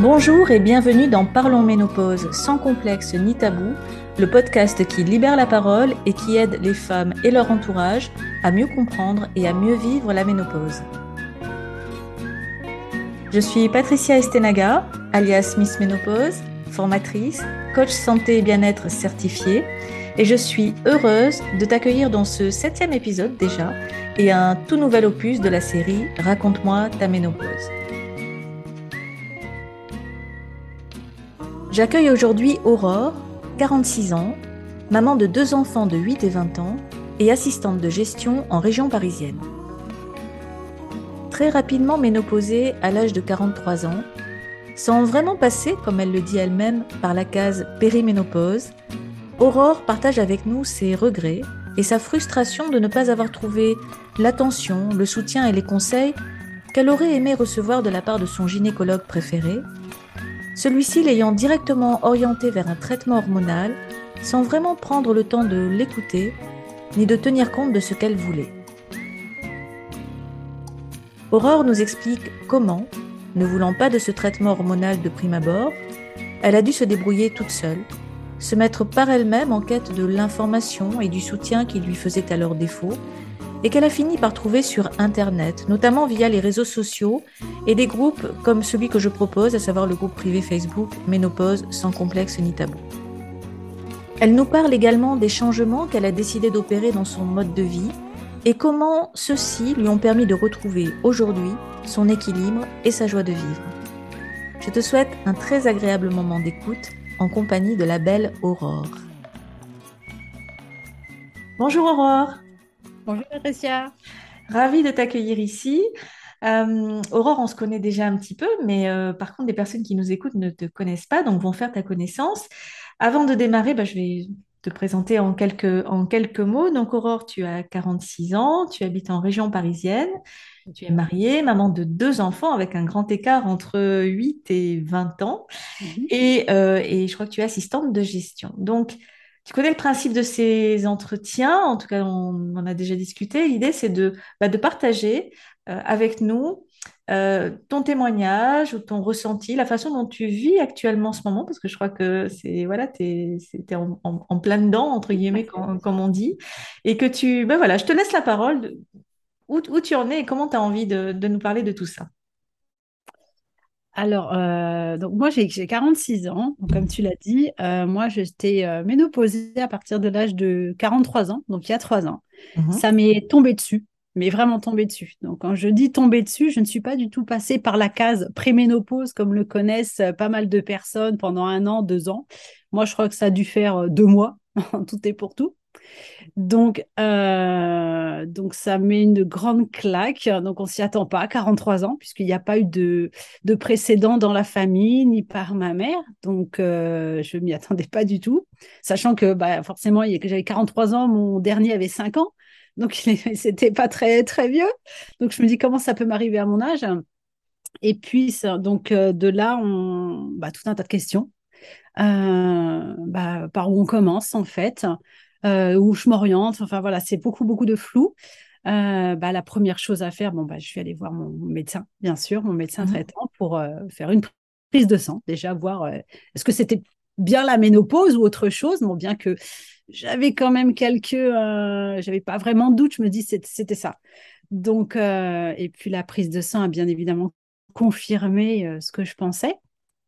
Bonjour et bienvenue dans Parlons Ménopause, sans complexe ni tabou, le podcast qui libère la parole et qui aide les femmes et leur entourage à mieux comprendre et à mieux vivre la ménopause. Je suis Patricia Estenaga, alias Miss Ménopause, formatrice, coach santé et bien-être certifiée, et je suis heureuse de t'accueillir dans ce septième épisode déjà et un tout nouvel opus de la série Raconte-moi ta ménopause. J'accueille aujourd'hui Aurore, 46 ans, maman de deux enfants de 8 et 20 ans et assistante de gestion en région parisienne. Très rapidement ménopausée à l'âge de 43 ans, sans vraiment passer, comme elle le dit elle-même, par la case périménopause, Aurore partage avec nous ses regrets et sa frustration de ne pas avoir trouvé l'attention, le soutien et les conseils qu'elle aurait aimé recevoir de la part de son gynécologue préféré, celui-ci l'ayant directement orienté vers un traitement hormonal sans vraiment prendre le temps de l'écouter ni de tenir compte de ce qu'elle voulait. Aurore nous explique comment, ne voulant pas de ce traitement hormonal de prime abord, elle a dû se débrouiller toute seule, se mettre par elle-même en quête de l'information et du soutien qui lui faisaient alors défaut, et qu'elle a fini par trouver sur Internet, notamment via les réseaux sociaux et des groupes comme celui que je propose, à savoir le groupe privé Facebook Ménopause sans complexe ni tabou. Elle nous parle également des changements qu'elle a décidé d'opérer dans son mode de vie et comment ceux-ci lui ont permis de retrouver aujourd'hui son équilibre et sa joie de vivre. Je te souhaite un très agréable moment d'écoute en compagnie de la belle Aurore. Bonjour Aurore. Bonjour Patricia. Ravie de t'accueillir ici. Euh, Aurore, on se connaît déjà un petit peu, mais euh, par contre, des personnes qui nous écoutent ne te connaissent pas, donc vont faire ta connaissance. Avant de démarrer, bah, je vais te présenter en quelques, en quelques mots. Donc, Aurore, tu as 46 ans, tu habites en région parisienne, tu es mariée, maman de deux enfants avec un grand écart entre 8 et 20 ans, mhm. et, euh, et je crois que tu es assistante de gestion. Donc, tu connais le principe de ces entretiens, en tout cas on en a déjà discuté. L'idée c'est de, bah, de partager euh, avec nous euh, ton témoignage ou ton ressenti, la façon dont tu vis actuellement en ce moment, parce que je crois que c'est voilà, es, en, en, plein dedans entre guillemets comme, on dit, et que tu, ben voilà, je te laisse la parole. où, où, tu en es et comment tu as envie de, de nous parler de tout ça. Alors, euh, donc moi, j'ai 46 ans. comme tu l'as dit, euh, moi, j'étais euh, ménopausée à partir de l'âge de 43 ans, donc il y a trois ans. Mhm. Ça m'est tombé dessus, mais vraiment tombé dessus. Donc, quand je dis tombé dessus, je ne suis pas du tout passée par la case préménopause, comme le connaissent pas mal de personnes pendant un an, deux ans. Moi, je crois que ça a dû faire deux mois, tout est pour tout. Donc, euh, donc ça met une grande claque. Donc, on s'y attend pas, 43 ans, puisqu'il n'y a pas eu de, de précédent dans la famille, ni par ma mère. Donc, euh, je m'y attendais pas du tout. Sachant que bah, forcément, j'avais 43 ans, mon dernier avait 5 ans. Donc, c'était pas très, très vieux. Donc, je me dis, comment ça peut m'arriver à mon âge? Et puis, donc, euh, de là, on, bah, tout un tas de questions. Euh, bah, par où on commence, en fait euh, où je m'oriente. Enfin voilà, c'est beaucoup, beaucoup de flou. Euh, bah, la première chose à faire, bon, bah, je vais aller voir mon médecin, bien sûr, mon médecin mmh traitant, pour euh, faire une prise de sang, déjà voir euh, est-ce que c'était bien la ménopause ou autre chose? Bon, bien que j'avais quand même quelques, j'avais pas vraiment de doute, je me dis c'était ça. Donc, et puis la prise de sang a bien évidemment confirmé ce que je pensais.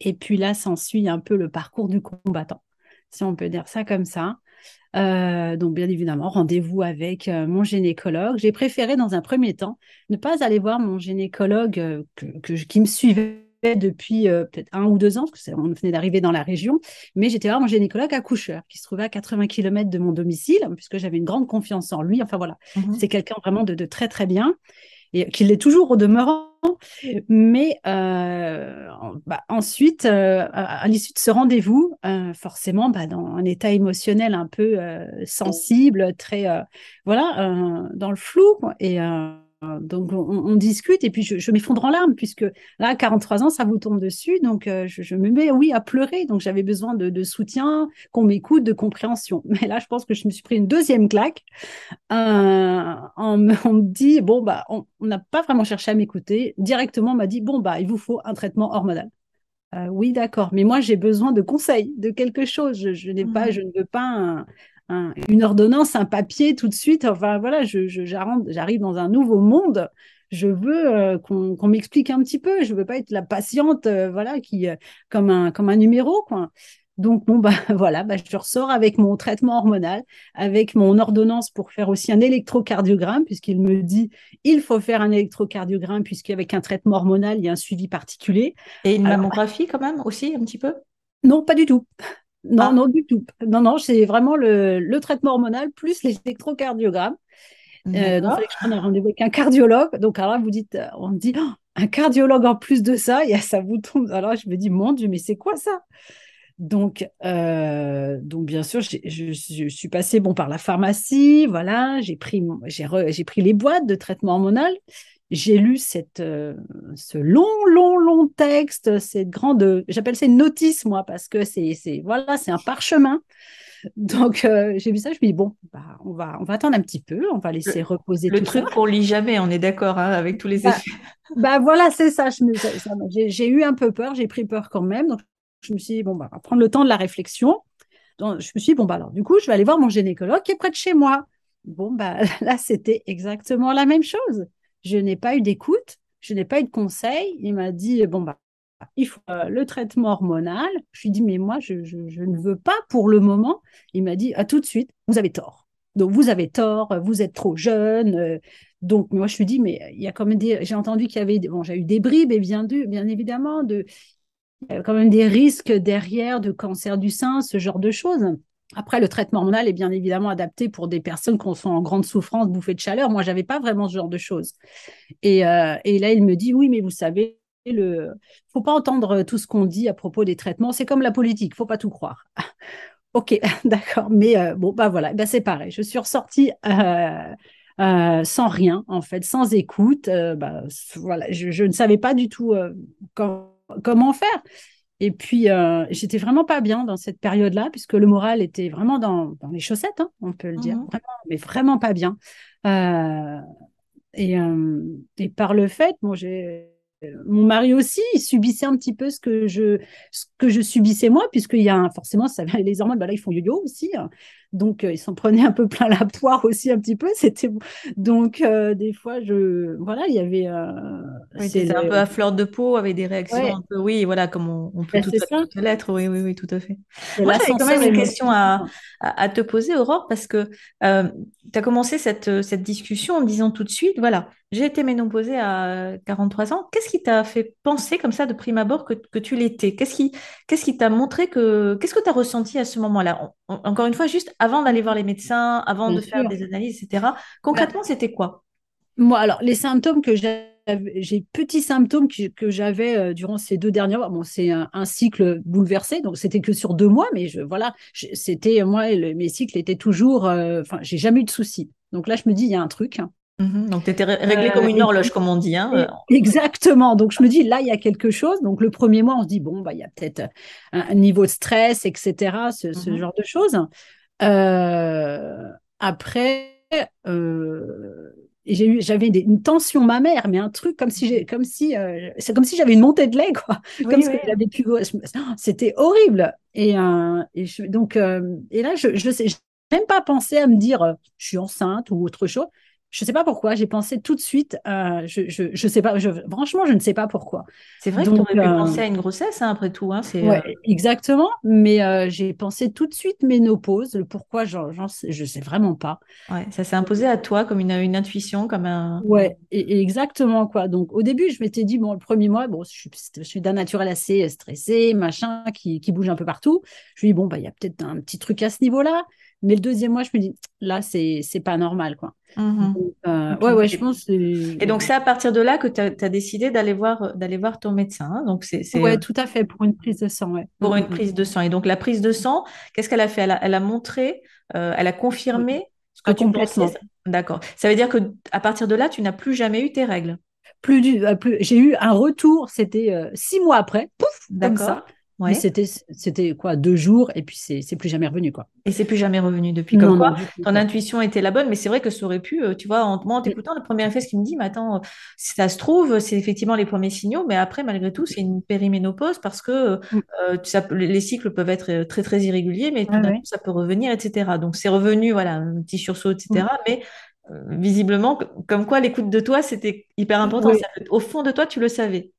Et puis là, s'ensuit un peu le parcours du combattant, si on peut dire ça comme ça. Euh, donc, bien évidemment, rendez-vous avec euh, mon gynécologue. J'ai préféré, dans un premier temps, ne pas aller voir mon gynécologue euh, qui me suivait depuis peut-être un ou deux ans, parce qu'on venait d'arriver dans la région, mais j'étais voir mon gynécologue accoucheur, qui se trouvait à 80 km de mon domicile, puisque j'avais une grande confiance en lui. Enfin voilà, mmh c'est quelqu'un vraiment de, de, très très bien et qu'il l'est toujours au demeurant. Mais euh, bah, ensuite, euh, à, l'issue de ce rendez-vous, euh, forcément, bah, dans un état émotionnel un peu sensible, très voilà, dans le flou, donc on, discute et puis je, m'effondre en larmes puisque là, 43 ans, ça vous tombe dessus. Donc euh, je, me mets, oui, à pleurer. Donc j'avais besoin de, soutien, qu'on m'écoute, de compréhension. Mais là, je pense que je me suis pris une deuxième claque. Euh, on, me dit, bon, bah, on n'a pas vraiment cherché à m'écouter. Directement, on m'a dit, bon, bah, il vous faut un traitement hormonal. oui, d'accord, mais moi j'ai besoin de conseils, de quelque chose. Je, n'ai pas, mmh. je ne veux pas une ordonnance, un papier tout de suite. Enfin voilà, je, j'arrive dans un nouveau monde. Je veux qu'on, m'explique un petit peu. Je veux pas être la patiente, voilà, qui comme un comme un numéro quoi. Donc, bon, bah, voilà, bah, je ressors avec mon traitement hormonal, avec mon ordonnance pour faire aussi un électrocardiogramme, puisqu'il me dit il faut faire un électrocardiogramme, puisqu'avec un traitement hormonal, il y a un suivi particulier. Et une mammographie quand même aussi, un petit peu? Non, pas du tout. Non, ah. non, du tout. Non, non, c'est vraiment le, traitement hormonal plus l'électrocardiogramme. Euh, donc, prenne un rendez-vous avec un cardiologue. Donc, alors là, vous dites, on me dit, oh, un cardiologue en plus de ça, et ça vous tombe. Alors, je me dis, mon Dieu, mais c'est quoi ça? Donc, euh, donc bien sûr, je, suis passée bon, par la pharmacie, voilà, j'ai pris, j'ai, pris les boîtes de traitement hormonal, j'ai lu cette, euh, ce long, long, long texte, cette grande, j'appelle ça une notice, moi, parce que c'est, c'est voilà, c'est un parchemin. Donc, euh, j'ai vu ça, je me dis, bon, bah, on, va, on va attendre un petit peu, on va laisser reposer le truc qu'on lit jamais, on est d'accord, hein, avec tous les bah, effets. Bah, voilà, c'est ça. j'ai, j'ai eu un peu peur, j'ai pris peur quand même. Donc, je me suis dit, bon, bah, prendre le temps de la réflexion. Donc, je me suis dit, bon, bah, alors, du coup, je vais aller voir mon gynécologue qui est près de chez moi. Bon, bah, là, c'était exactement la même chose. Je n'ai pas eu d'écoute, je n'ai pas eu de conseil. Il m'a dit, bon, bah, il faut euh, le traitement hormonal. Je lui ai dit, mais moi, je, ne veux pas pour le moment. Il m'a dit, à tout de suite, vous avez tort. Donc, vous avez tort, vous êtes trop jeune. Euh. donc, moi, je lui ai dit, mais il y a quand même des. J'ai entendu qu'il y avait. Bon, j'ai eu des bribes, et bien, bien évidemment, de, il y a quand même des risques derrière de cancer du sein, ce genre de choses. Après, le traitement hormonal est bien évidemment adapté pour des personnes qui sont en grande souffrance, bouffées de chaleur. Moi, j'avais pas vraiment ce genre de choses. Et, euh, là, il me dit, oui, mais vous savez, le faut pas entendre tout ce qu'on dit à propos des traitements. C'est comme la politique, faut pas tout croire. ok, d'accord. Mais euh, bon, bah voilà, bah, c'est pareil. Je suis ressortie euh, sans rien, en fait, sans écoute. bah, voilà, je, ne savais pas du tout comment faire Et puis, euh, j'étais vraiment pas bien dans cette période-là, puisque le moral était vraiment dans, les chaussettes, hein, on peut le dire, mmh mais vraiment pas bien. Euh, et, euh, et, par le fait, bon, mon mari aussi, il subissait un petit peu ce que je, ce que je subissais moi, puisqu'il y a forcément, ça, les hormones, bah là, ils font yo-yo aussi. Donc, euh, ils s'en prenaient un peu plein la poire aussi, un petit peu. C'était Donc, euh, des fois, je. Voilà, il y avait. Euh, c'était un peu à fleur de peau, avec des réactions un peu. Oui, voilà, comme on, peut bah, tout, l'être. Oui, oui, oui, tout à fait. Moi, j'avais quand même une question à, à, te poser, Aurore, parce que tu as commencé cette, cette discussion en me disant tout de suite voilà, j'ai été ménopausée à 43 ans. Qu'est-ce qui t'a fait penser comme ça de prime abord que, que tu l'étais? Qu'est-ce qui t'a montré que qu'est-ce que tu as ressenti à ce moment-là? Encore une fois, juste avant d'aller voir les médecins, avant de faire des analyses, etc. Concrètement, c'était quoi? Moi, alors les symptômes que j'ai j'ai petits symptômes que, j'avais euh, durant ces deux derniers mois. Bon, c'est un, cycle bouleversé, donc c'était que sur deux mois, mais je, voilà, c'était moi, mes cycles étaient toujours. Euh, enfin, j'ai jamais eu de soucis. Donc là, je me dis, il y a un truc. Mhm. donc, tu étais réglé comme une euh, horloge, comme on dit. Hein. Exactement. Donc, je me dis, là, il y a quelque chose. Donc, le premier mois, on se dit, bon, bah, il y a peut-être un, niveau de stress, etc., ce, mhm. genre de choses. Euh, après, euh, j'avais une tension mammaire, mais un truc comme si j'ai, comme si, c'est comme si j'avais une montée de lait, quoi. comme si j'avais plus. C'était horrible. Et, et donc, et là, je, je sais, même pas pensé à me dire, je suis enceinte ou autre chose je sais pas pourquoi, j'ai pensé tout de suite, euh, je, je, je, sais pas, je, franchement, je ne sais pas pourquoi. C'est vrai que tu aurais pu euh, penser à une grossesse, hein, après tout. Hein, ouais, euh, exactement, mais j'ai pensé tout de suite ménopause, le pourquoi, je ne sais vraiment pas. Ouais, ça s'est imposé à toi comme une, une intuition, comme un... Ouais, et, exactement, quoi. Donc, au début, je m'étais dit, bon, le premier mois, bon, je, je suis d'un naturel assez stressé, machin, qui, qui, bouge un peu partout. Je me dis, bon, bah, il y a peut-être un petit truc à ce niveau-là. Mais le deuxième mois, je me dis, là, c'est, pas normal, quoi. Mmh euh, ouais, ouais, je pense. Et donc, c'est à partir de là que tu as, décidé d'aller voir, voir ton médecin. Hein. Donc, c'est, Ouais, tout à fait, pour une prise de sang. Ouais. Pour une mmh prise de sang. Et donc, la prise de sang, qu'est-ce qu'elle a fait? Elle a, elle a, montré, euh, elle a confirmé ce que ah, tu pensais. D'accord. Ça veut dire que à partir de là, tu n'as plus jamais eu tes règles? Plus du, euh, plus, j'ai eu un retour, c'était six mois après, pouf, comme ça. Mais c'était, c'était quoi, deux jours, et puis c'est, c'est plus jamais revenu, quoi. Et c'est plus jamais revenu depuis. Comme quoi, ton intuition était la bonne, mais c'est vrai que ça aurait pu, euh, tu vois, en, moi, en t'écoutant, le premier effet, ce qui me dit, mais attends, si ça se trouve, c'est effectivement les premiers signaux, mais après, malgré tout, c'est une périménopause parce que mm. ça, les cycles peuvent être très, très irréguliers, mais tout d'un coup, ça peut revenir, etc. Donc, c'est revenu, voilà, un petit sursaut, etc. Mm. Mais visiblement, comme quoi l'écoute de toi, c'était hyper important. Au fond de toi, tu le savais.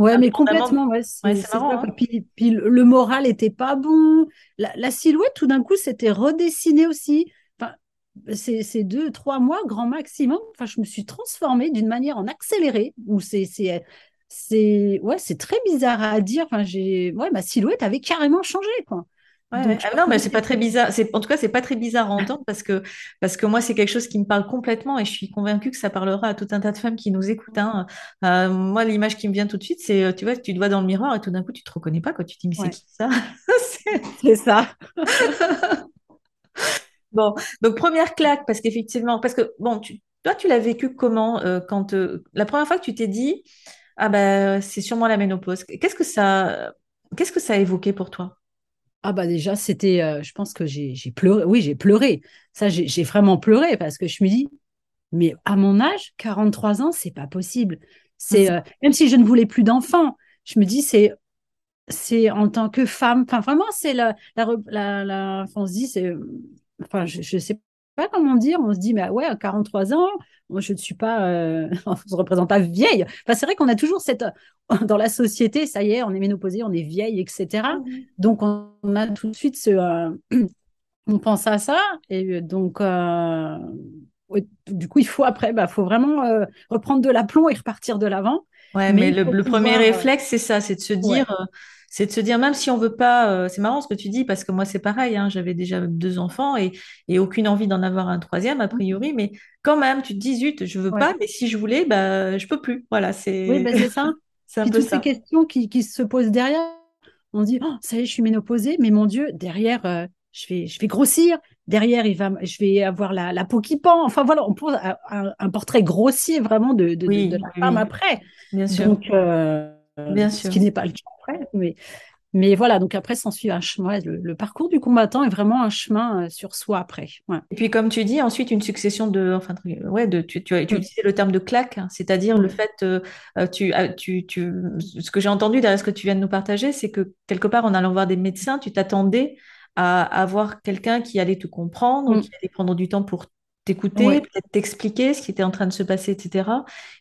Ouais, mais complètement, ouais, c'est hein. Puis, puis, le moral était pas bon. La, silhouette, tout d'un coup, s'était redessinée aussi. Enfin, c'est deux, trois mois, grand maximum. Enfin, je me suis transformée d'une manière en accélérée, où c'est c'est ouais, c'est très bizarre à dire. Enfin, j'ai ouais, ma silhouette avait carrément changé, quoi. Ah non, mais c'est pas très bizarre. C'est, en tout cas, c'est pas très bizarre à entendre parce que, parce que moi, c'est quelque chose qui me parle complètement et je suis convaincue que ça parlera à tout un tas de femmes qui nous écoutent. Hein. Euh, moi, l'image qui me vient tout de suite, c'est, tu vois, tu te vois dans le miroir et tout d'un coup, tu te reconnais pas quand tu te dis, mais c'est qui ça? C'est ça. bon, donc première claque parce qu'effectivement, parce que bon, tu, toi, tu l'as vécu comment euh, quand euh, la première fois que tu t'es dit, ah ben, c'est sûrement la ménopause. Qu'est-ce que ça, qu'est-ce que ça a évoqué pour toi? Ah bah déjà, c'était, euh, je pense que j'ai pleuré. Oui, j'ai pleuré. Ça, j'ai vraiment pleuré parce que je me dis, mais à mon âge, 43 ans, c'est pas possible. C'est euh, même si je ne voulais plus d'enfants, je me dis c'est c'est en tant que femme. Enfin vraiment, c'est la, la, la, on se dit c'est enfin je, je sais pas comment dire. On se dit mais ouais, à 43 ans, moi, je ne suis pas, euh, on se représente pas vieille. Enfin, c'est vrai qu'on a toujours cette, dans la société, ça y est, on est ménopausée, on est vieille, etc. Mhm. Donc, on, a tout de suite ce, euh, on pense à ça. Et donc, euh, du coup, il faut après, bah, faut vraiment reprendre de l'aplomb et repartir de l'avant. Ouais, mais, le, premier réflexe, c'est ça, c'est de se dire, c'est de se dire, même si on veut pas, euh, c'est marrant ce que tu dis, parce que moi, c'est pareil, hein, j'avais déjà deux enfants et, aucune envie d'en avoir un troisième, a priori, mais quand même, tu te dis, zut, je veux pas, mais si je voulais, bah, je peux plus. Voilà, c'est. Oui, bah, c'est ça. c'est un Puis toutes ces questions qui, se posent derrière, on dit, oh, ça y est, je suis ménopausée, mais mon Dieu, derrière, euh, je, vais, je vais grossir, derrière, il va, je vais avoir la, peau qui pend. Enfin voilà, on pose un, portrait grossier vraiment de, de, la femme après. Bien sûr. Donc, euh, Bien sûr. ce qui n'est pas le cas après. Mais, mais voilà, donc après, s'ensuit un chemin. Le, parcours du combattant est vraiment un chemin euh, sur soi après. Et puis, comme tu dis, ensuite, une succession de. Enfin, ouais, de, tu, tu as utilisé le terme de claque, hein, c'est-à-dire le fait. Euh, tu, tu, tu, ce que j'ai entendu derrière ce que tu viens de nous partager, c'est que quelque part, en allant voir des médecins, tu t'attendais à avoir quelqu'un qui allait te comprendre, mm. qui allait prendre du temps pour t'écouter, peut-être t'expliquer ce qui était en train de se passer, etc.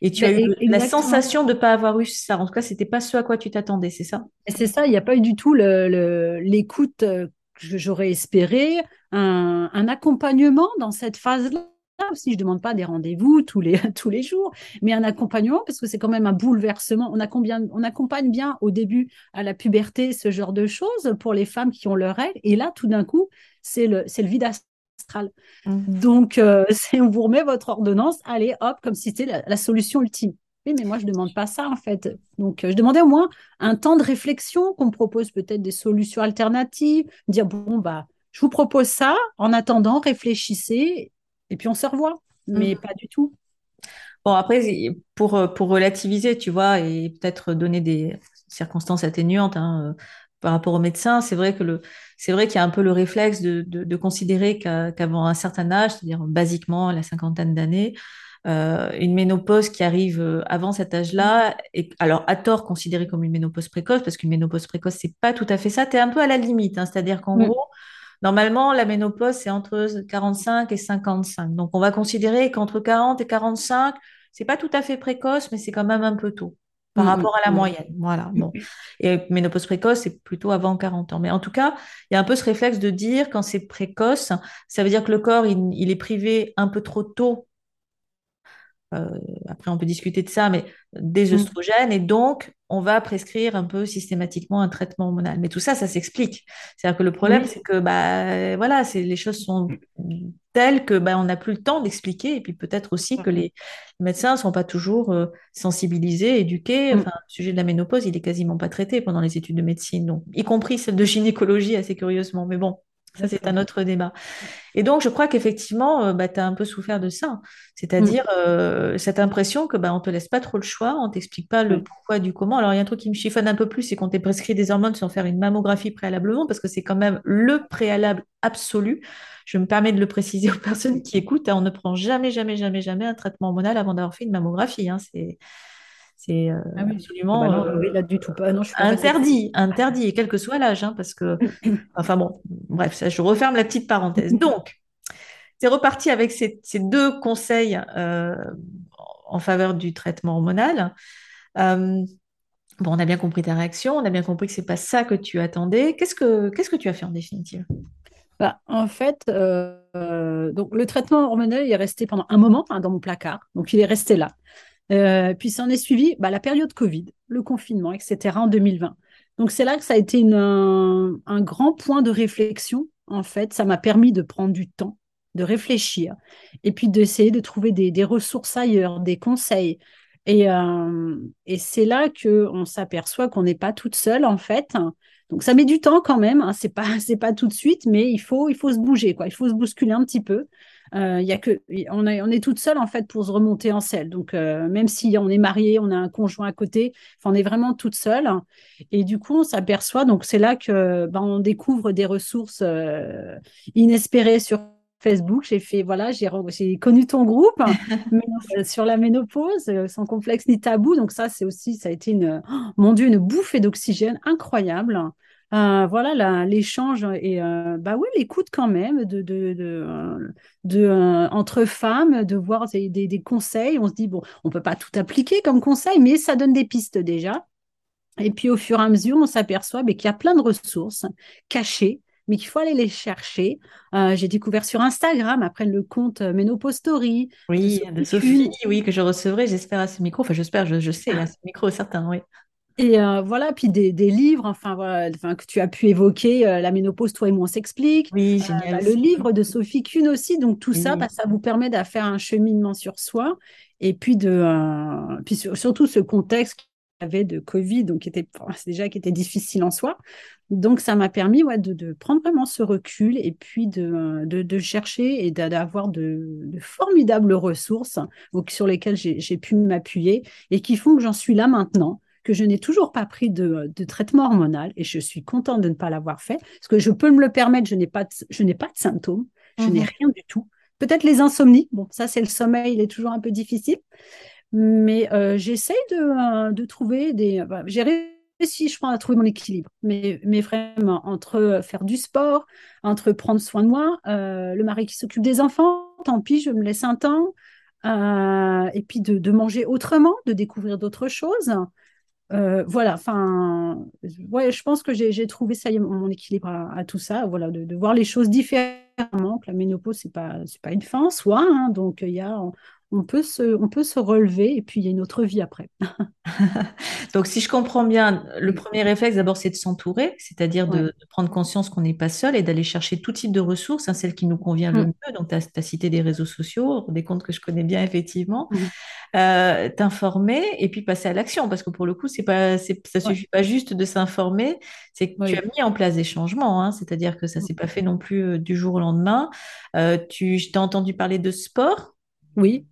Et tu as eu la sensation de ne pas avoir eu ça. En tout cas, c'était pas ce à quoi tu t'attendais, c'est ça? C'est ça, il n'y a pas eu du tout l'écoute euh, que j'aurais espéré, un, accompagnement dans cette phase-là aussi, je ne demande pas des rendez-vous tous les, tous les jours, mais un accompagnement parce que c'est quand même un bouleversement. On accompagne, on accompagne bien au début à la puberté ce genre de choses pour les femmes qui ont leurs règles. Et là, tout d'un coup, c'est le, le vide Mmh. Donc, euh, on vous remet votre ordonnance, allez, hop, comme si c'était la, solution ultime. Oui, mais moi, je ne demande pas ça, en fait. Donc, euh, je demandais au moins un temps de réflexion, qu'on me propose peut-être des solutions alternatives, dire, bon, bah, je vous propose ça, en attendant, réfléchissez, et puis on se revoit. Mais mmh. pas du tout. Bon, après, pour, euh, pour relativiser, tu vois, et peut-être donner des circonstances atténuantes, hein, par rapport aux médecins, c'est vrai que le, c'est vrai qu'il y a un peu le réflexe de, de, considérer qu'avant un certain âge, c'est-à-dire basiquement la cinquantaine d'années, euh, une ménopause qui arrive euh, avant cet âge-là, et alors à tort considérée comme une ménopause précoce, parce qu'une ménopause précoce, c'est pas tout à fait ça, tu es un peu à la limite, hein, c'est-à-dire qu'en mm. gros, normalement, la ménopause, c'est entre 45 et 55. Donc, on va considérer qu'entre 40 et 45, c'est pas tout à fait précoce, mais c'est quand même un peu tôt par mm, rapport à la moyenne. Voilà. Bon. Et ménopause précoce, c'est plutôt avant 40 ans. Mais en tout cas, il y a un peu ce réflexe de dire quand c'est précoce, ça veut dire que le corps, il, est privé un peu trop tôt. Euh, après, on peut discuter de ça, mais des œstrogènes. Mm. Et donc, on va prescrire un peu systématiquement un traitement hormonal. Mais tout ça, ça s'explique. C'est-à-dire que le problème, c'est que bah, voilà, les choses sont telles que bah, on n'a plus le temps d'expliquer. Et puis peut-être aussi que les médecins ne sont pas toujours euh, sensibilisés, éduqués. Mm. Enfin, le sujet de la ménopause, il est quasiment pas traité pendant les études de médecine, donc, y compris celle de gynécologie, assez curieusement. Mais bon, Ça, c'est un autre débat. Et donc, je crois qu'effectivement, euh, bah, tu as un peu souffert de ça. C'est-à-dire Mm. euh, cette impression que bah, on te laisse pas trop le choix, on t'explique pas le Ouais. pourquoi du comment. Alors, il y a un truc qui me chiffonne un peu plus, c'est qu'on t'ait prescrit des hormones sans faire une mammographie préalablement, parce que c'est quand même le préalable absolu. Je me permets de le préciser aux personnes qui écoutent, hein, on ne prend jamais, jamais, jamais, jamais un traitement hormonal avant d'avoir fait une mammographie. hein. C'est, c'est euh, Ah oui. Ah bah absolument non, euh, oui, là du tout pas. Non, je suis pas interdit, interdit, et quel que soit l'âge, hein, parce que, enfin bon, bref, ça, je referme la petite parenthèse. Donc, c'est reparti avec ces, ces deux conseils euh, en faveur du traitement hormonal. Euh, bon, on a bien compris ta réaction, on a bien compris que c'est pas ça que tu attendais. Qu'est-ce que qu'est-ce que tu as fait en définitive? Bah, en fait, euh, donc le traitement hormonal il est resté pendant un moment hein, dans mon placard, donc il est resté là. Euh, puis s'en est suivi bah, la période Covid, le confinement, etc. en 2020. Donc c'est là que ça a été un, grand point de réflexion. En fait, ça m'a permis de prendre du temps, de réfléchir, et puis d'essayer de trouver des, ressources ailleurs, des conseils. Et, euh, et c'est là que on s'aperçoit qu'on n'est pas toute seule en fait. Donc ça met du temps quand même. Hein, c'est pas pas tout de suite, mais il faut il faut se bouger quoi. Il faut se bousculer un petit peu. Euh, y a que, on, est, on est toute seule en fait pour se remonter en selle. Donc, euh, même si on est marié, on a un conjoint à côté, on est vraiment toute seule. Et du coup, on s'aperçoit, donc c'est là que ben, on découvre des ressources euh, inespérées sur Facebook. J'ai fait, voilà, j'ai, connu ton groupe sur la ménopause, sans complexe ni tabou. Donc, ça, c'est aussi, ça a été une, oh, mon Dieu, une bouffée d'oxygène incroyable. Euh, voilà l'échange et euh, bah oui l'écoute quand même de, de, de, de euh, entre femmes de voir des, des, des, conseils on se dit bon on peut pas tout appliquer comme conseil mais ça donne des pistes déjà et puis au fur et à mesure on s'aperçoit qu'il y a plein de ressources cachées mais qu'il faut aller les chercher. Euh, j'ai découvert sur Instagram, après le compte Ménopause Story. Oui, de Sophie, de Sophie oui, que je recevrai, j'espère, à ce micro. Enfin, j'espère, je, je, sais, à ce micro, certain, oui. Et euh, voilà, puis des, des, livres, enfin voilà, enfin, que tu as pu évoquer, euh, La ménopause, toi et moi, on s'explique. Oui, génial. Bah, le livre de Sophie Kuhn aussi. Donc tout oui. ça, bah, ça vous permet de faire un cheminement sur soi. Et puis, de, euh, puis sur, surtout ce contexte qu'il y avait de Covid, donc qui était déjà qui était difficile en soi. Donc ça m'a permis ouais, de, de, prendre vraiment ce recul et puis de, de, de chercher et d'avoir de, de, formidables ressources donc, sur lesquelles j'ai pu m'appuyer et qui font que j'en suis là maintenant que je n'ai toujours pas pris de, de, traitement hormonal et je suis contente de ne pas l'avoir fait parce que je peux me le permettre, je n'ai pas, de, je n'ai pas de symptômes, je n'ai rien du tout. Peut-être les insomnies, bon, ça c'est le sommeil, il est toujours un peu difficile, mais euh, j'essaye de, euh, de trouver des. bah, J'ai réussi, je pense, à trouver mon équilibre, mais, mais vraiment entre faire du sport, entre prendre soin de moi, euh, le mari qui s'occupe des enfants, tant pis, je me laisse un temps, euh, et puis de, de manger autrement, de découvrir d'autres choses. Euh, voilà, enfin, ouais, je pense que j'ai trouvé ça y est, mon équilibre à, tout ça, voilà, de, de, voir les choses différemment, que la ménopause c'est pas c'est pas une fin en soi, hein, donc il y a on, on, peut se on peut se relever et puis il y a une autre vie après. donc si je comprends bien, le premier réflexe d'abord c'est de s'entourer, c'est-à-dire ouais. de, de, prendre conscience qu'on n'est pas seul et d'aller chercher tout type de ressources, hein, celle qui nous convient le Mm. mieux. Donc tu as, as, cité des réseaux sociaux, des comptes que je connais bien effectivement. Mm. Euh, t'informer et puis passer à l'action parce que pour le coup c'est pas c'est, ça suffit ouais. pas juste de s'informer c'est que ouais. tu as mis en place des changements hein, c'est-à-dire que ça s'est pas fait non plus euh, du jour au lendemain euh, tu je t'ai entendu parler de sport? Oui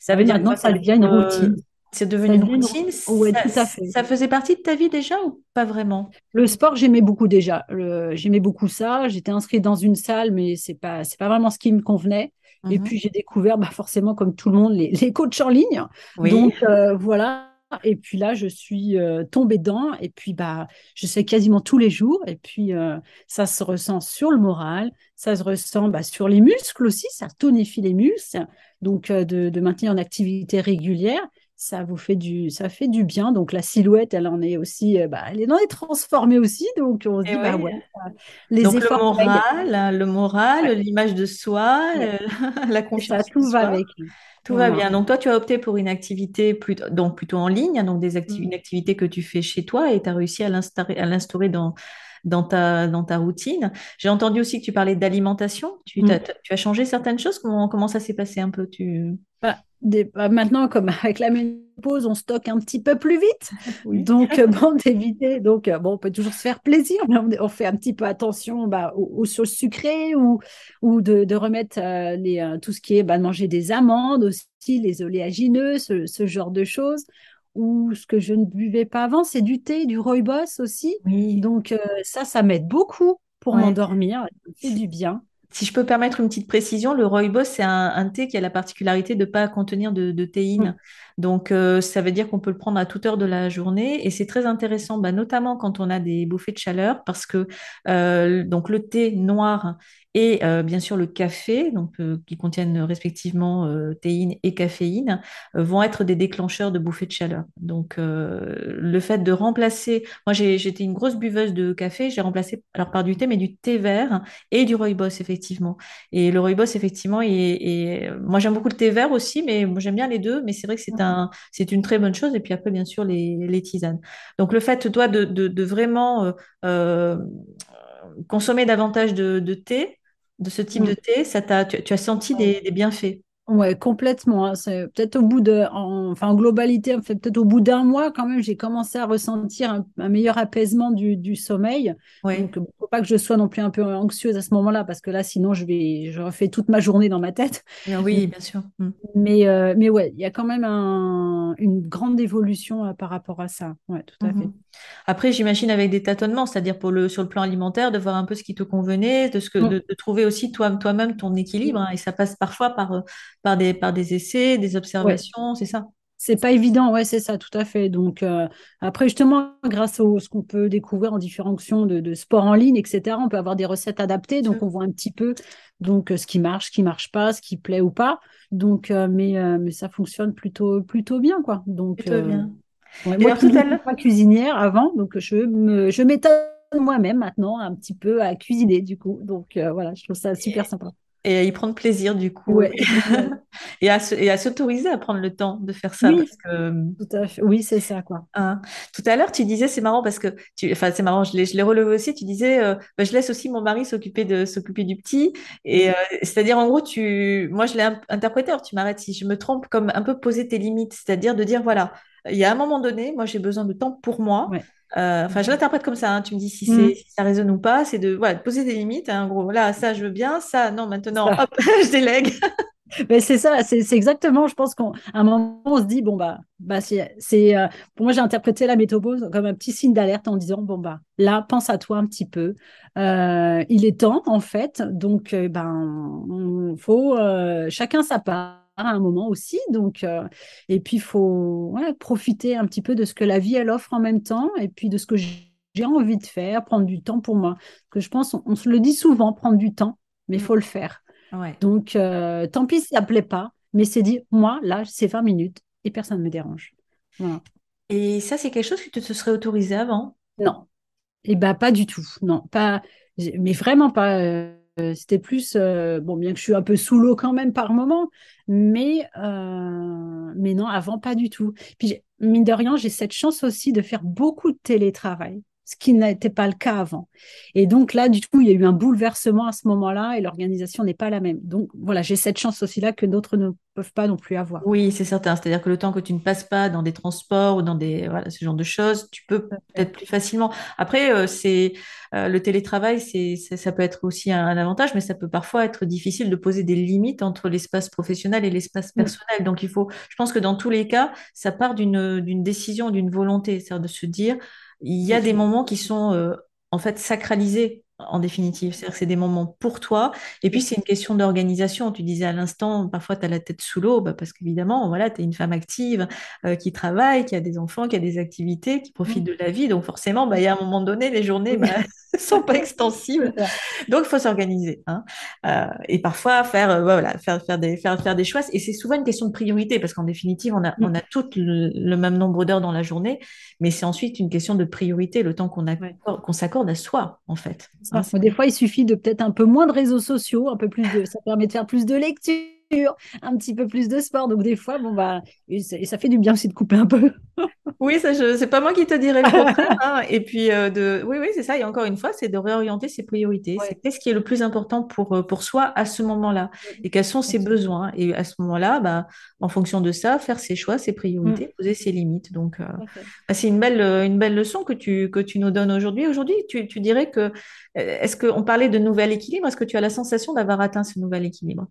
ça veut oui, dire maintenant quoi, ça devient une routine c'est devenu une routine? Oui, ça, tout à fait. ça faisait partie de ta vie déjà ou pas vraiment? Le sport j'aimais beaucoup déjà j'aimais beaucoup ça j'étais inscrite dans une salle mais c'est pas c'est pas vraiment ce qui me convenait Mhm. et puis j'ai découvert, bah, forcément, comme tout le monde, les, les coachs en ligne. Oui. Donc euh, voilà. Et puis là, je suis euh, tombée dedans. Et puis bah, je sais quasiment tous les jours. Et puis euh, ça se ressent sur le moral, ça se ressent bah, sur les muscles aussi. Ça tonifie les muscles. Donc euh, de, de maintenir une activité régulière ça vous fait du ça fait du bien donc la silhouette elle en est aussi bah, elle en est transformée aussi donc on se Et dit oui. bah ouais les donc efforts le moral hein, le moral Ouais. l'image de soi Ouais. la ça confiance tout en va soi. avec tout Voilà. va bien donc toi tu as opté pour une activité plutôt donc plutôt en ligne donc des acti- Mm. une activité que tu fais chez toi et tu as réussi à l'instaurer à l'instaurer dans dans ta, dans ta routine. J'ai entendu aussi que tu parlais d'alimentation. Tu, Mm. tu as changé certaines choses? Comment, comment ça s'est passé un peu? Tu... Bah, des- maintenant, comme avec la ménopause, on stocke un petit peu plus vite. Oui. Donc, euh, bon, d'éviter. Donc, euh, bon, on peut toujours se faire plaisir, mais on, on fait un petit peu attention bah, aux, aux choses sucrées ou, ou de, de remettre euh, les, euh, tout ce qui est bah, de manger des amandes aussi, les oléagineux, ce, ce genre de choses. Ou ce que je ne buvais pas avant, c'est du thé, du rooibos aussi. Oui. Donc, euh, ça, ça m'aide beaucoup pour Ouais. m'endormir. Ça fait du bien. Si je peux permettre une petite précision, le rooibos, c'est un, thé qui a la particularité de ne pas contenir de, de théine. Donc, euh, ça veut dire qu'on peut le prendre à toute heure de la journée. Et c'est très intéressant, bah, notamment quand on a des bouffées de chaleur, parce que euh, donc le thé noir et euh, bien sûr le café, donc, qui contiennent respectivement théine et caféine, vont être des déclencheurs de bouffées de chaleur. Donc, le fait de remplacer, moi j'étais une grosse buveuse de café, j'ai remplacé alors par du thé, mais du thé vert et du rooibos, effectivement. Et le rooibos, effectivement, est, est- moi j'aime beaucoup le thé vert aussi, mais j'aime bien les deux, mais c'est vrai que c'est un, c'est une très bonne chose. Et puis après, bien sûr, les, les tisanes. Donc le fait, toi, de, de, de vraiment euh, euh, consommer davantage de, de thé, de ce type de Mm. thé, ça t'a, tu, tu as senti des, des bienfaits? Ouais, complètement. hein. C'est peut-être au bout de, en, enfin, en globalité, en fait, peut-être au bout d'un mois, quand même, j'ai commencé à ressentir un, un meilleur apaisement du, du sommeil. Oui, Donc, il ne faut pas que je sois non plus un peu anxieuse à ce moment-là, parce que là, sinon, je vais, je refais toute ma journée dans ma tête. bien, oui, bien sûr. Mm. Mais, euh, mais ouais, il y a quand même un- une grande évolution euh, par rapport à ça. Ouais, tout à fait. Mhm. Après, j'imagine avec des tâtonnements, c'est-à-dire pour le, sur le plan alimentaire, de voir un peu ce qui te convenait, de, ce que, Mm. de, de trouver aussi toi, toi-même ton équilibre. hein. et ça passe parfois par, euh, par des, par des essais, des Ouais. observations, c'est ça? C'est pas évident, ouais, c'est ça, tout à fait. Donc, euh, après, justement, grâce à ce qu'on peut découvrir en différentes options de, de sport en ligne, etc., on peut avoir des recettes adaptées. Donc, on voit un petit peu donc, euh, ce qui marche, ce qui marche pas, ce qui plaît ou pas. Donc, euh, mais, euh, mais ça fonctionne plutôt, plutôt bien, quoi. Donc, Plutôt bien. ouais, moi tout à l'heure, cuisinière avant, donc je me, je m'étonne moi-même maintenant un petit peu à cuisiner, du coup. Donc, voilà, je trouve ça super sympa. Et à y prendre plaisir du coup, Ouais, et à, se- et à s'autoriser à prendre le temps de faire ça, oui, parce que tout à fait. Oui, c'est ça, quoi. hein, tout à l'heure tu disais, c'est marrant parce que, tu, enfin c'est marrant, je l'ai, je l'ai relevé aussi, tu disais, euh, bah, je laisse aussi mon mari s'occuper de s'occuper du petit, et euh, c'est-à-dire en gros, tu, moi je l'ai interprété, alors tu m'arrêtes si je me trompe, comme un peu poser tes limites, c'est-à-dire de dire, voilà, il y a un moment donné, moi j'ai besoin de temps pour moi. Ouais. Euh, Enfin, je l'interprète comme ça. hein, Tu me dis si Mm. c'est si ça résonne ou pas. C'est de voilà, de poser des limites. hein, en gros, là, ça, je veux bien. Ça, non, maintenant, Ça. hop, je délègue. Ben, c'est ça, c'est c'est exactement, je pense qu'à un moment, on se dit, bon, bah, bah c'est, c'est, euh, pour moi, j'ai interprété la métropause comme un petit signe d'alerte en disant, bon, bah, là, pense à toi un petit peu. Euh, il est temps, en fait, donc, ben, on- faut, chacun sa part à un moment aussi, donc, euh, et puis, il faut profiter un petit peu de ce que la vie, elle offre en même temps, et puis de ce que j'ai envie de faire, prendre du temps pour moi. Parce que je pense, on, on se le dit souvent, prendre du temps, mais il Mm. faut le faire. Ouais. Donc, euh, tant pis si ça ne plaît pas, mais c'est dit, moi, là, c'est 20 minutes et personne ne me dérange. Voilà. Et ça, c'est quelque chose que tu te serais autorisé avant? Non, et bah pas du tout. Non, pas, mais vraiment pas. euh, c'était plus, euh, bon, bien que je suis un peu sous l'eau quand même par moment, mais, euh, mais non, avant, pas du tout. Puis, mine de rien, j'ai cette chance aussi de faire beaucoup de télétravail, ce qui n'était pas le cas avant. Et donc là, du coup, il y a eu un bouleversement à ce moment-là et l'organisation n'est pas la même. Donc voilà, j'ai cette chance aussi-là que d'autres ne peuvent pas non plus avoir. Oui, c'est certain. C'est-à-dire que le temps que tu ne passes pas dans des transports ou dans des voilà, ce genre de choses, tu peux peut-être plus facilement. Après, euh, c'est euh, le télétravail, c'est ça, ça peut être aussi un, un avantage, mais ça peut parfois être difficile de poser des limites entre l'espace professionnel et l'espace personnel. Donc il faut, je pense que dans tous les cas, ça part d'une décision, d'une volonté, c'est-à-dire de se dire, il y a des moments qui sont euh, en fait sacralisés. En définitive, c'est-à-dire que c'est des moments pour toi. Et puis, c'est une question d'organisation. Tu disais à l'instant, parfois, tu as la tête sous l'eau, bah, parce qu'évidemment, voilà, tu es une femme active euh, qui travaille, qui a des enfants, qui a des activités, qui profite de la vie. Donc, forcément, bah, il y a un moment donné, les journées bah, sont pas extensibles. C'est. Donc, il faut s'organiser. hein. Euh, et parfois, faire, euh, voilà, faire, faire, des, faire, faire des choix. Et c'est souvent une question de priorité, parce qu'en définitive, on a, on a toutes le, le même nombre d'heures dans la journée, mais c'est ensuite une question de priorité, le temps qu'on qu'on s'accorde à soi, en fait. Des fois, il suffit de peut-être un peu moins de réseaux sociaux, un peu plus de, ça permet de faire plus de lecture, un petit peu plus de sport. Donc des fois, bon bah, et ça, et ça fait du bien aussi de couper un peu. Oui, ça, c'est pas moi qui te dirai le contraire. Hein. Et puis, euh, de... oui, oui, c'est ça. Et encore une fois, c'est de réorienter ses priorités. C'est qu'est-ce qui est le plus important pour, euh, pour soi à ce moment-là et quels sont ses besoins? Et à ce moment-là, bah, en fonction de ça, faire ses choix, ses priorités, mm. poser ses limites. Donc, euh, bah, c'est une belle, une belle leçon que tu, que tu nous donnes aujourd'hui. Aujourd'hui, tu, tu dirais que, est-ce qu'on parlait de nouvel équilibre Est-ce que tu as la sensation d'avoir atteint ce nouvel équilibre?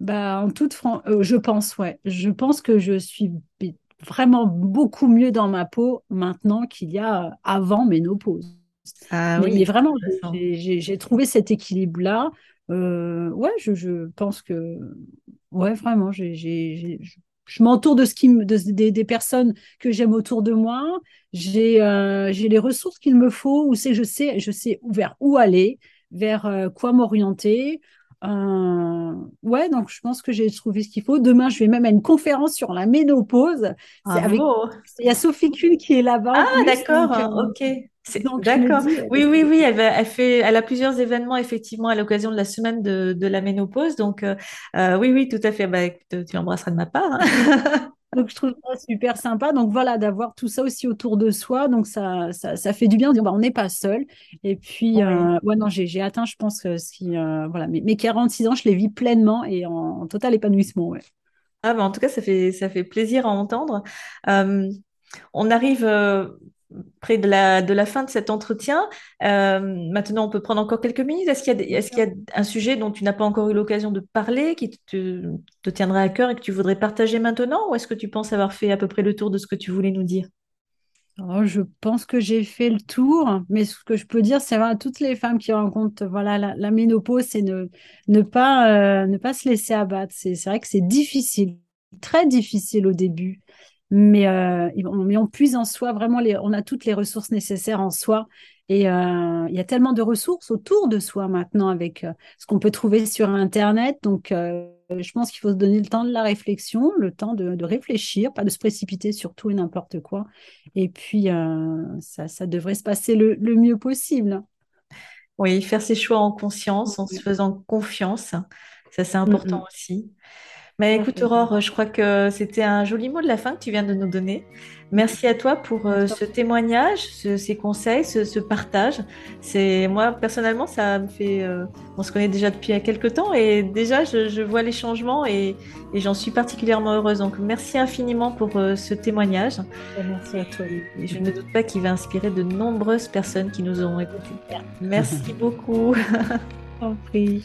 Bah, en toute fran... je pense, ouais. Je pense que je suis vraiment beaucoup mieux dans ma peau maintenant qu'il y a avant ménopause. Ah, mais, oui, vraiment, j'ai trouvé cet équilibre-là. Euh, ouais, je, je, pense que, ouais, vraiment, j'ai je m'entoure de ce qui de, des, personnes que j'aime autour de moi. J'ai euh, les ressources qu'il me faut, c'est je sais je sais vers où aller, vers euh, quoi m'orienter. Euh, ouais, donc je pense que j'ai trouvé ce qu'il faut. Demain, je vais même à une conférence sur la ménopause. Avec... Il y a Sophie Kuhn qui est là-bas. Ah, d'accord, euh, ok. D'accord. Oui, oui, oui. Elle, elle, fait, elle a plusieurs événements effectivement à l'occasion de la semaine de, de la ménopause. Donc, euh, oui, oui, tout à fait. Bah, tu l'embrasseras de ma part. Hein. Donc, je trouve ça super sympa. Donc, voilà, d'avoir tout ça aussi autour de soi. Donc, ça, ça, ça fait du bien de dire, bah, on n'est pas seul. Et puis, euh, ouais, non, j'ai atteint, je pense, que si, euh, voilà, mes, mes, 46 ans, je les vis pleinement et en, total épanouissement. Ouais. Ah, bah, en tout cas, ça fait, ça fait plaisir à entendre. Euh, on arrive près de la, de la fin de cet entretien. Euh, maintenant, on peut prendre encore quelques minutes. Est-ce qu'il y, est y, a un sujet dont tu n'as pas encore eu l'occasion de parler, qui te, tiendrait à cœur et que tu voudrais partager maintenant Ou est-ce que tu penses avoir fait à peu près le tour de ce que tu voulais nous dire? Oh, je pense que j'ai fait le tour, mais ce que je peux dire, c'est à toutes les femmes qui rencontrent voilà, la, ménopause, c'est ne, ne, euh, ne pas se laisser abattre. C'est vrai que c'est difficile, très difficile au début mais, euh, on, on, puise en soi vraiment, les, on a toutes les ressources nécessaires en soi. Et euh, il y a tellement de ressources autour de soi maintenant avec euh, ce qu'on peut trouver sur Internet. Donc, je pense qu'il faut se donner le temps de la réflexion, le temps de, réfléchir, pas de se précipiter sur tout et n'importe quoi. Et puis, ça, ça, devrait se passer le, mieux possible. Oui, faire ses choix en conscience, en se faisant confiance. Ça, c'est important aussi. Mais écoute, Aurore, je crois que c'était un joli mot de la fin que tu viens de nous donner. Merci à toi pour euh, ce témoignage, ces conseils, ce, partage. C'est moi personnellement, ça me fait. Euh, on se connaît déjà depuis quelques temps et déjà je, vois les changements et, j'en suis particulièrement heureuse. Donc merci infiniment pour euh, ce témoignage. Merci à toi. Et je ne doute pas qu'il va inspirer de nombreuses personnes qui nous auront écoutés. Merci beaucoup. En prie.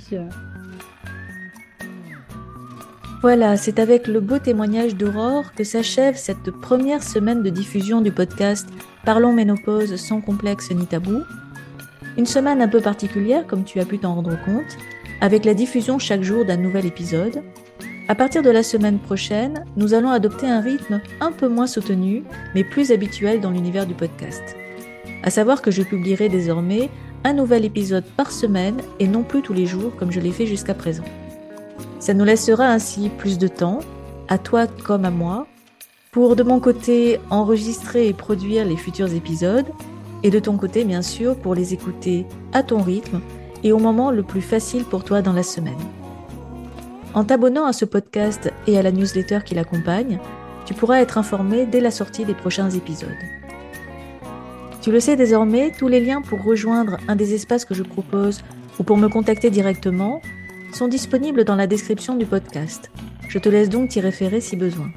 Voilà, c'est avec le beau témoignage d'Aurore que s'achève cette première semaine de diffusion du podcast Parlons ménopause sans complexe ni tabou. Une semaine un peu particulière, comme tu as pu t'en rendre compte, avec la diffusion chaque jour d'un nouvel épisode. À partir de la semaine prochaine, nous allons adopter un rythme un peu moins soutenu, mais plus habituel dans l'univers du podcast. À savoir que je publierai désormais un nouvel épisode par semaine et non plus tous les jours comme je l'ai fait jusqu'à présent. Ça nous laissera ainsi plus de temps, à toi comme à moi, pour de mon côté enregistrer et produire les futurs épisodes, et de ton côté bien sûr pour les écouter à ton rythme et au moment le plus facile pour toi dans la semaine. En t'abonnant à ce podcast et à la newsletter qui l'accompagne, tu pourras être informé dès la sortie des prochains épisodes. Tu le sais désormais, tous les liens pour rejoindre un des espaces que je propose ou pour me contacter directement sont disponibles dans la description du podcast. Je te laisse donc t'y référer si besoin.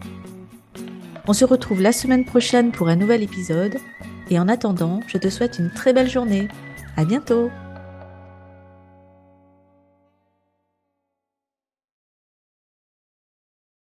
On se retrouve la semaine prochaine pour un nouvel épisode et en attendant, je te souhaite une très belle journée. À bientôt!